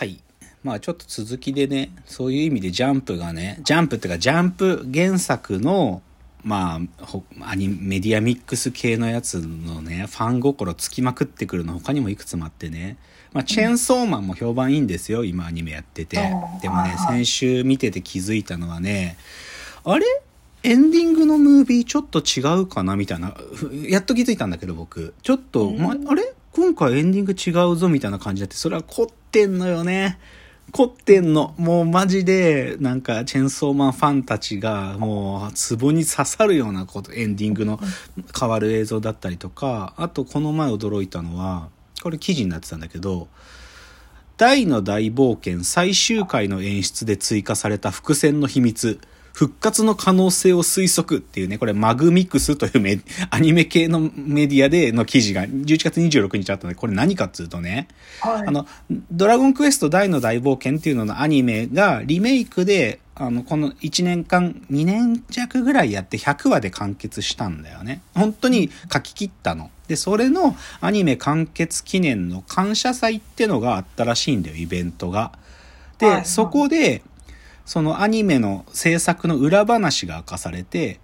はい。まあちょっと続きでね、そういう意味でジャンプがね、ジャンプっていうかジャンプ原作の、まあ、ほアニメディアミックス系のやつのね、ファン心つきまくってくるの他にもいくつもあってね、まあチェーンソーマンも評判いいんですよ、今アニメやってて。でもね、先週見てて気づいたのはね、あれ？エンディングのムービーちょっと違うかなみたいな。やっと気づいたんだけど僕。ちょっと、ま、あれ？今回エンディング違うぞみたいな感じだって、それは凝ってんのよね。凝ってんの。もうマジで、なんか、チェンソーマンファンたちが、もう、ツボに刺さるようなこと、エンディングの変わる映像だったりとか、あと、この前驚いたのは、これ記事になってたんだけど、大の大冒険最終回の演出で追加された伏線の秘密。復活の可能性を推測っていうね、これマグミクスというメ アニメ系のメディアでの記事が11月26日あったので、これ何かっつうとね、はい、あの、ドラゴンクエスト大の大冒険っていうののアニメがリメイクで、あの、この1年間、2年弱ぐらいやって100話で完結したんだよね。本当に書き切ったの。で、それのアニメ完結記念の感謝祭ってのがあったらしいんだよ、イベントが。で、はいそこで、そのアニメの制作の裏話が明かされて、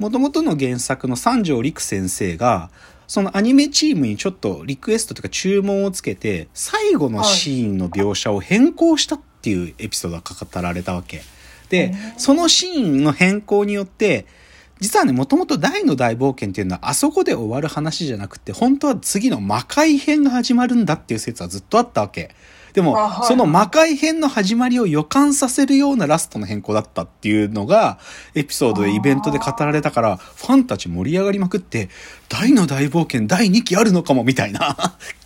元々の原作の三条陸先生が、そのアニメチームにちょっとリクエストというか注文をつけて、最後のシーンの描写を変更したっていうエピソードが語られたわけ。で、そのシーンの変更によって、実はね、もともと大の大冒険っていうのはあそこで終わる話じゃなくて、本当は次の魔界編が始まるんだっていう説はずっとあったわけ。でも、あはいその魔界編の始まりを予感させるようなラストの変更だったっていうのが、エピソードでイベントで語られたから、ファンたち盛り上がりまくって、大の大冒険第2期あるのかもみたいな。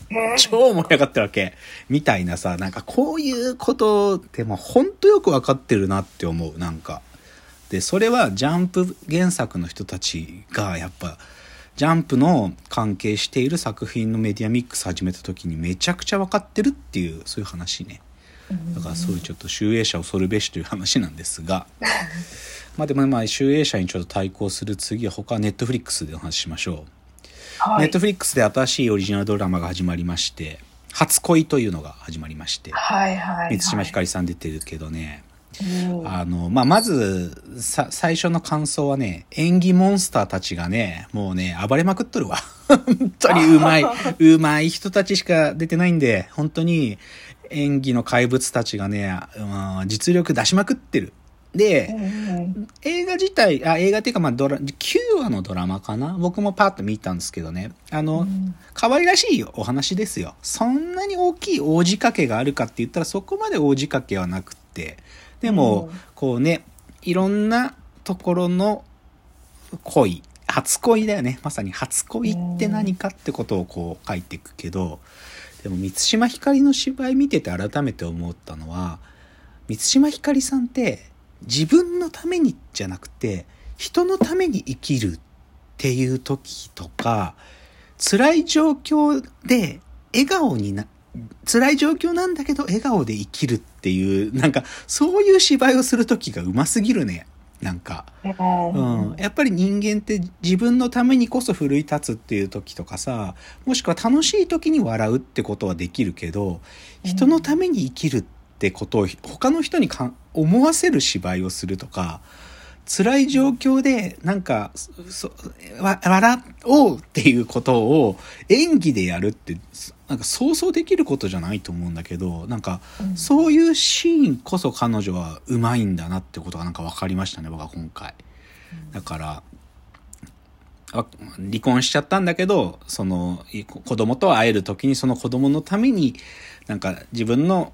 超盛り上がってるわけ。みたいなさ、なんかこういうことってもうほんとよくわかってるなって思う、なんか。で、それはジャンプ原作の人たちがやっぱ、ジャンプの関係している作品のメディアミックス始めた時にめちゃくちゃ分かってるっていう、そういう話ね。だからそういうちょっと集英社を恐るべしという話なんですが。まあでもまあ集英社にちょっと対抗する次は他はネットフリックスでお話ししましょう。はいネットフリックスで新しいオリジナルドラマが始まりまして、初恋というのが始まりまして、はいはい。満島ひかりさん出てるけどね、うんあの、まあ、まず、さ、最初の感想はね、演技モンスターたちがね、もうね、暴れまくっとるわ。本当にうまい、うまい人たちしか出てないんで、本当に演技の怪物たちがね、うん実力出しまくってる。で、うん映画自体、あ、映画っていうか、まあ、ドラ、9話のドラマかな？僕もパッと見たんですけどね。あの、可愛らしいお話ですよ。そんなに大きい大仕掛けがあるかって言ったら、そこまで大仕掛けはなくって。でも、うんこうね、いろんなところの恋、初恋だよね。まさに初恋って何かってことをこう書いていくけど、でも満島ひかりの芝居見てて改めて思ったのは、満島ひかりさんって自分のためにじゃなくて人のために生きるっていう時とか辛い状況で笑顔にな辛い状況なんだけど笑顔で生きるっていうなんかそういう芝居をする時がうますぎるね。なんか。うん、やっぱり人間って自分のためにこそ奮い立つっていう時とかさもしくは楽しい時に笑うってことはできるけど人のために生きるってことを他の人にか思わせる芝居をするとか辛い状況でなんか笑おうっていうことを演技でやるってなんか想像できることじゃないと思うんだけどなんかうん。そういうシーンこそ彼女はうまいんだなってことがなんか分かりましたね僕は今回。だからあ離婚しちゃったんだけどそのい子供と会える時にその子供のためになんか自分の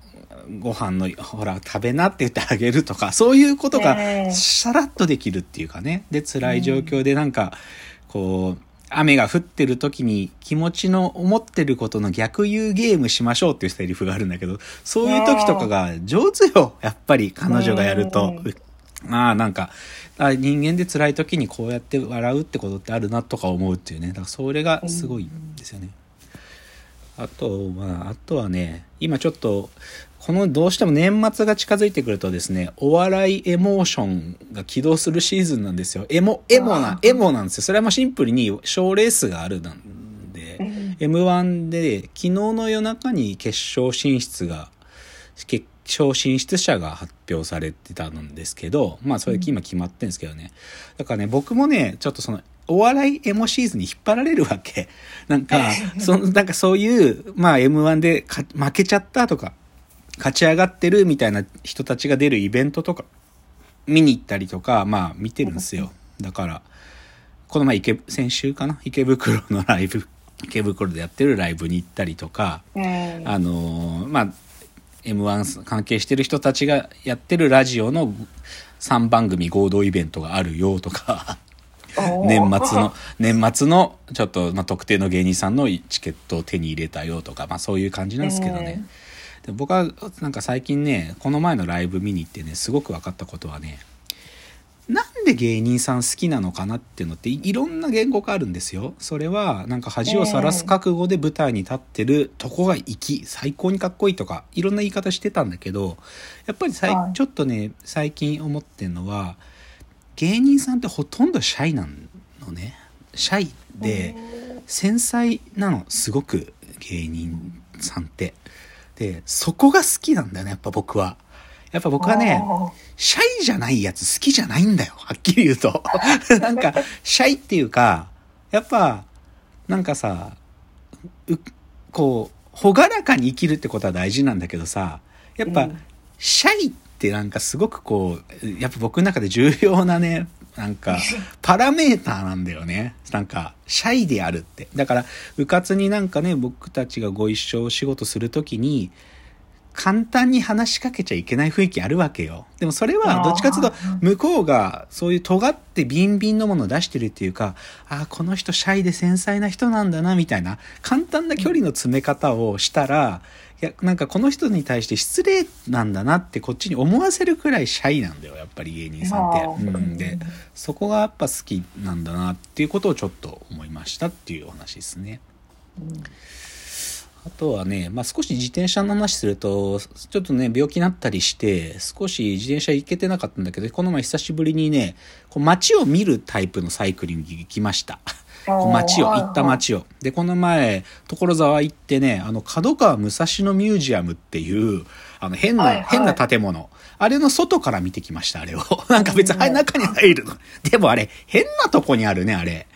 ご飯のほら食べなって言ってあげるとかそういうことがええさらっとできるっていうかね。で辛い状況でなんかこう雨が降ってる時に気持ちの思ってることの逆言うゲームしましょうっていうセリフがあるんだけどそういう時とかが上手よ やっぱり彼女がやるとうん。まあなんかあ人間で辛い時にこうやって笑うってことってあるなとか思うっていうねだからそれがすごいですよね。あと、まあ、あとはね、今ちょっと、このどうしても年末が近づいてくるとですね、お笑いエモーションが起動するシーズンなんですよ。エモ、エモな、エモなんですよ。それはまあシンプルに賞レースがあるなんで、M1 で昨日の夜中に決勝進出が決勝進出者が発表されてたんですけど、まあそれ今決まってんですけどね。だからね、僕もね、ちょっとその、お笑いエモシーズンに引っ張られるわけ。なんか、そなんかそういう、まあ M1 でか負けちゃったとか、勝ち上がってるみたいな人たちが出るイベントとか、見に行ったりとか、まあ見てるんですよ。だから、この前池、先週かな？池袋のライブ、池袋でやってるライブに行ったりとか、うん。あのーまあ、M1 関係してる人たちがやってるラジオの3番組合同イベントがあるよとか、年末の、年末のちょっと、まあ、特定の芸人さんのチケットを手に入れたよとか、まあそういう感じなんですけどね。で僕はなんか最近ね、この前のライブ見に行ってね、すごく分かったことはね、なんで芸人さん好きなのかなっていうのっていいろんな言語があるんですよ。それはなんか恥をさらす覚悟で舞台に立ってるとこが粋、最高にかっこいいとか、いろんな言い方してたんだけど、やっぱりさいはいちょっとね、最近思ってるのは、芸人さんってほとんどシャイなのね。シャイで、繊細なの、すごく芸人さんって。で、そこが好きなんだよね、やっぱ僕は。やっぱ僕はね、シャイじゃないやつ好きじゃないんだよ。はっきり言うと。なんか、シャイっていうか、やっぱ、なんかさ、う、こう、ほがらかに生きるってことは大事なんだけどさ、やっぱ、うんシャイってなんかすごくこう、やっぱ僕の中で重要なね、なんか、パラメーターなんだよね。なんか、シャイであるって。だから、うかつになんかね、僕たちがご一緒お仕事するときに、簡単に話しかけちゃいけない雰囲気あるわけよ。でもそれはどっちかというと向こうがそういう尖ってビンビンのものを出してるっていうか、ああ、この人シャイで繊細な人なんだなみたいな簡単な距離の詰め方をしたら、いや、なんかこの人に対して失礼なんだなってこっちに思わせるくらいシャイなんだよ、やっぱり芸人さんって。うん、で、そこがやっぱ好きなんだなっていうことをちょっと思いましたっていうお話ですね。うんあとはね、まあ、少し自転車の話すると、ちょっとね、病気になったりして、少し自転車行けてなかったんだけど、この前久しぶりにね、こう街を見るタイプのサイクリングに行きました。こう街を、はい行った街を。で、この前、所沢行ってね、あの、角川武蔵野ミュージアムっていう、あの、変な、はいはい変な建物。あれの外から見てきました、あれを。なんか別に、はい、中に入るの。でもあれ、変なとこにあるね、あれ。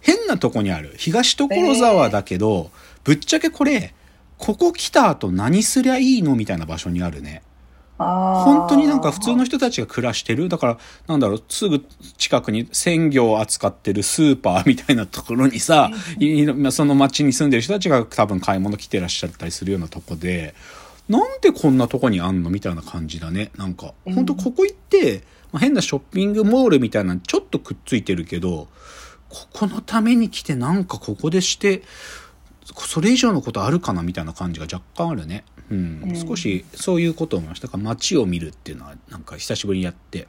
変なとこにある。東所沢だけど、ぶっちゃけこれ、ここ来た後何すりゃいいのみたいな場所にあるね。本当になんか普通の人たちが暮らしてる。だから、なんだろう、すぐ近くに鮮魚を扱ってるスーパーみたいなところにさ、その町に住んでる人たちが多分買い物来てらっしゃったりするようなとこで、なんでこんなとこにあんのみたいな感じだね。なんか、うん本当ここ行って、まあ、変なショッピングモールみたいなのちょっとくっついてるけど、ここのために来てなんかここでして、それ以上のことあるかなみたいな感じが若干あるね。うん。うん少しそういうことを思いました。だから街を見るっていうのはなんか久しぶりにやって、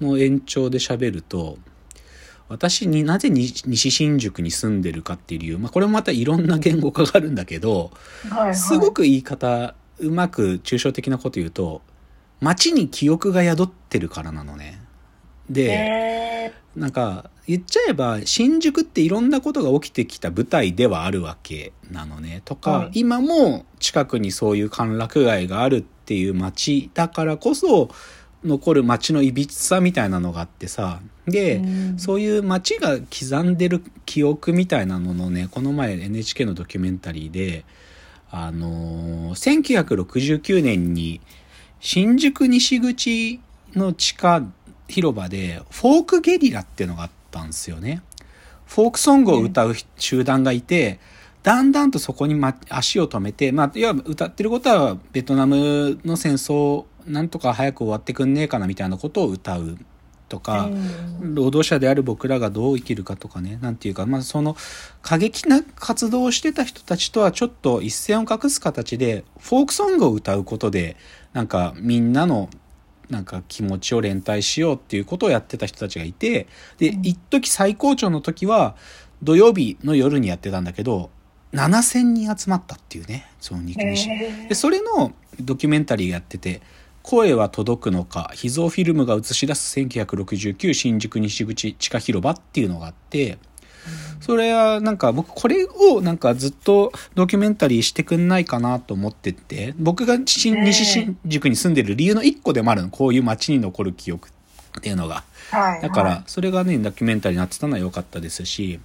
の延長で喋ると、私になぜに西新宿に住んでるかっていう理由、まあこれもまたいろんな言語化があるんだけど、はいはいすごく言い方、うまく抽象的なこと言うと、街に記憶が宿ってるからなのね。で、えなんか言っちゃえば新宿っていろんなことが起きてきた舞台ではあるわけなのね。とか、はい。今も近くにそういう歓楽街があるっていう街だからこそ残る街のいびつさみたいなのがあってさ。で、うん。そういう街が刻んでる記憶みたいなののねこの前 NHK のドキュメンタリーであのー1969年に新宿西口の地下広場でフォークゲリラっていうのがあったんですよね。フォークソングを歌う集団がいて、だんだんとそこに、ま、足を止めて、まあ、いわば歌ってることはベトナムの戦争なんとか早く終わってくんねえかなみたいなことを歌うとか、うん労働者である僕らがどう生きるかとかね、なんていうか、まあ、その過激な活動をしてた人たちとはちょっと一線を画す形で、フォークソングを歌うことで、なんかみんなのなんか気持ちを連帯しようっていうことをやってた人たちがいて、で、うん一時最高潮の時は土曜日の夜にやってたんだけど、7000人集まったっていうね、その肉西。えでそれのドキュメンタリーやってて「声は届くのか秘蔵フィルムが映し出す1969新宿西口地下広場」っていうのがあってそれはなんか僕これをなんかずっとドキュメンタリーしてくんないかなと思ってて、僕が西新宿に住んでる理由の一個でもあるの。こういう街に残る記憶っていうのが。はい。だからはい、それがね、ドキュメンタリーになってたのは良かったですし、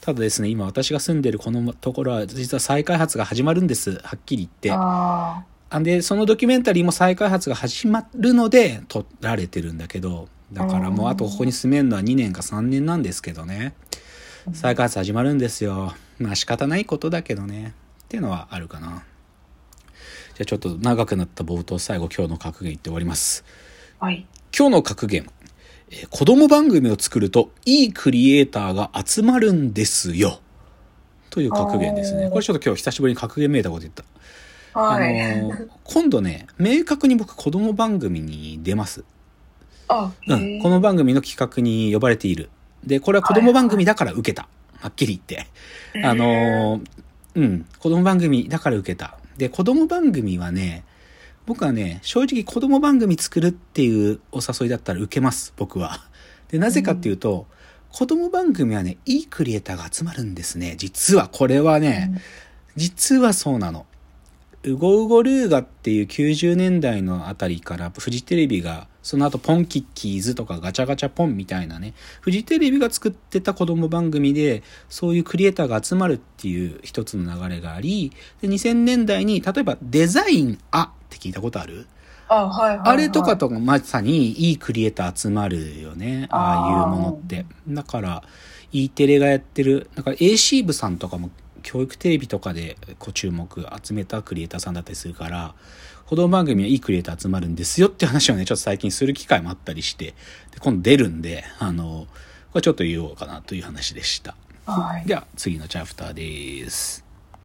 ただですね、今私が住んでるこのところは実は再開発が始まるんです。はっきり言って。ああんで、そのドキュメンタリーも再開発が始まるので撮られてるんだけど、だからもうあとここに住めるのは2年か3年なんですけどね。再開発始まるんですよ。まあ仕方ないことだけどね。っていうのはあるかな。じゃあちょっと長くなった冒頭最後今日の格言言って終わります。あ。はい。今日の格言。えー子供番組を作るといいクリエイターが集まるんですよ。という格言ですね。これちょっと今日久しぶりに格言めいたこと言った。はい。あのー今度ね、明確に僕子供番組に出ます。あ、うん。この番組の企画に呼ばれている。で、これは子供番組だから受けた。はっきり言って。あのーうん。子供番組だから受けた。で、子供番組はね、僕はね、正直子供番組作るっていうお誘いだったら受けます、僕は。で、なぜかっていうと、子供番組はね、いいクリエイターが集まるんですね。実は、これはね、実はそうなの。ウゴウゴルーガっていう90年代のあたりからフジテレビが、その後ポンキッキーズとかガチャガチャポンみたいなね、フジテレビが作ってた子供番組で、そういうクリエイターが集まるっていう一つの流れがあり、で2000年代に、例えばデザインあって聞いたことある？あ、はいはいはい。あれとかとかまさにいいクリエイター集まるよね。ああいうものって。だから、E テレがやってる、なんか AC 部さんとかも教育テレビとかでこう注目集めたクリエイターさんだったりするから、子供番組はいいクリエイター集まるんですよって話をね、ちょっと最近する機会もあったりして、で今度出るんで、あの、これちょっと言おうかなという話でした。はい。では、次のチャプターです。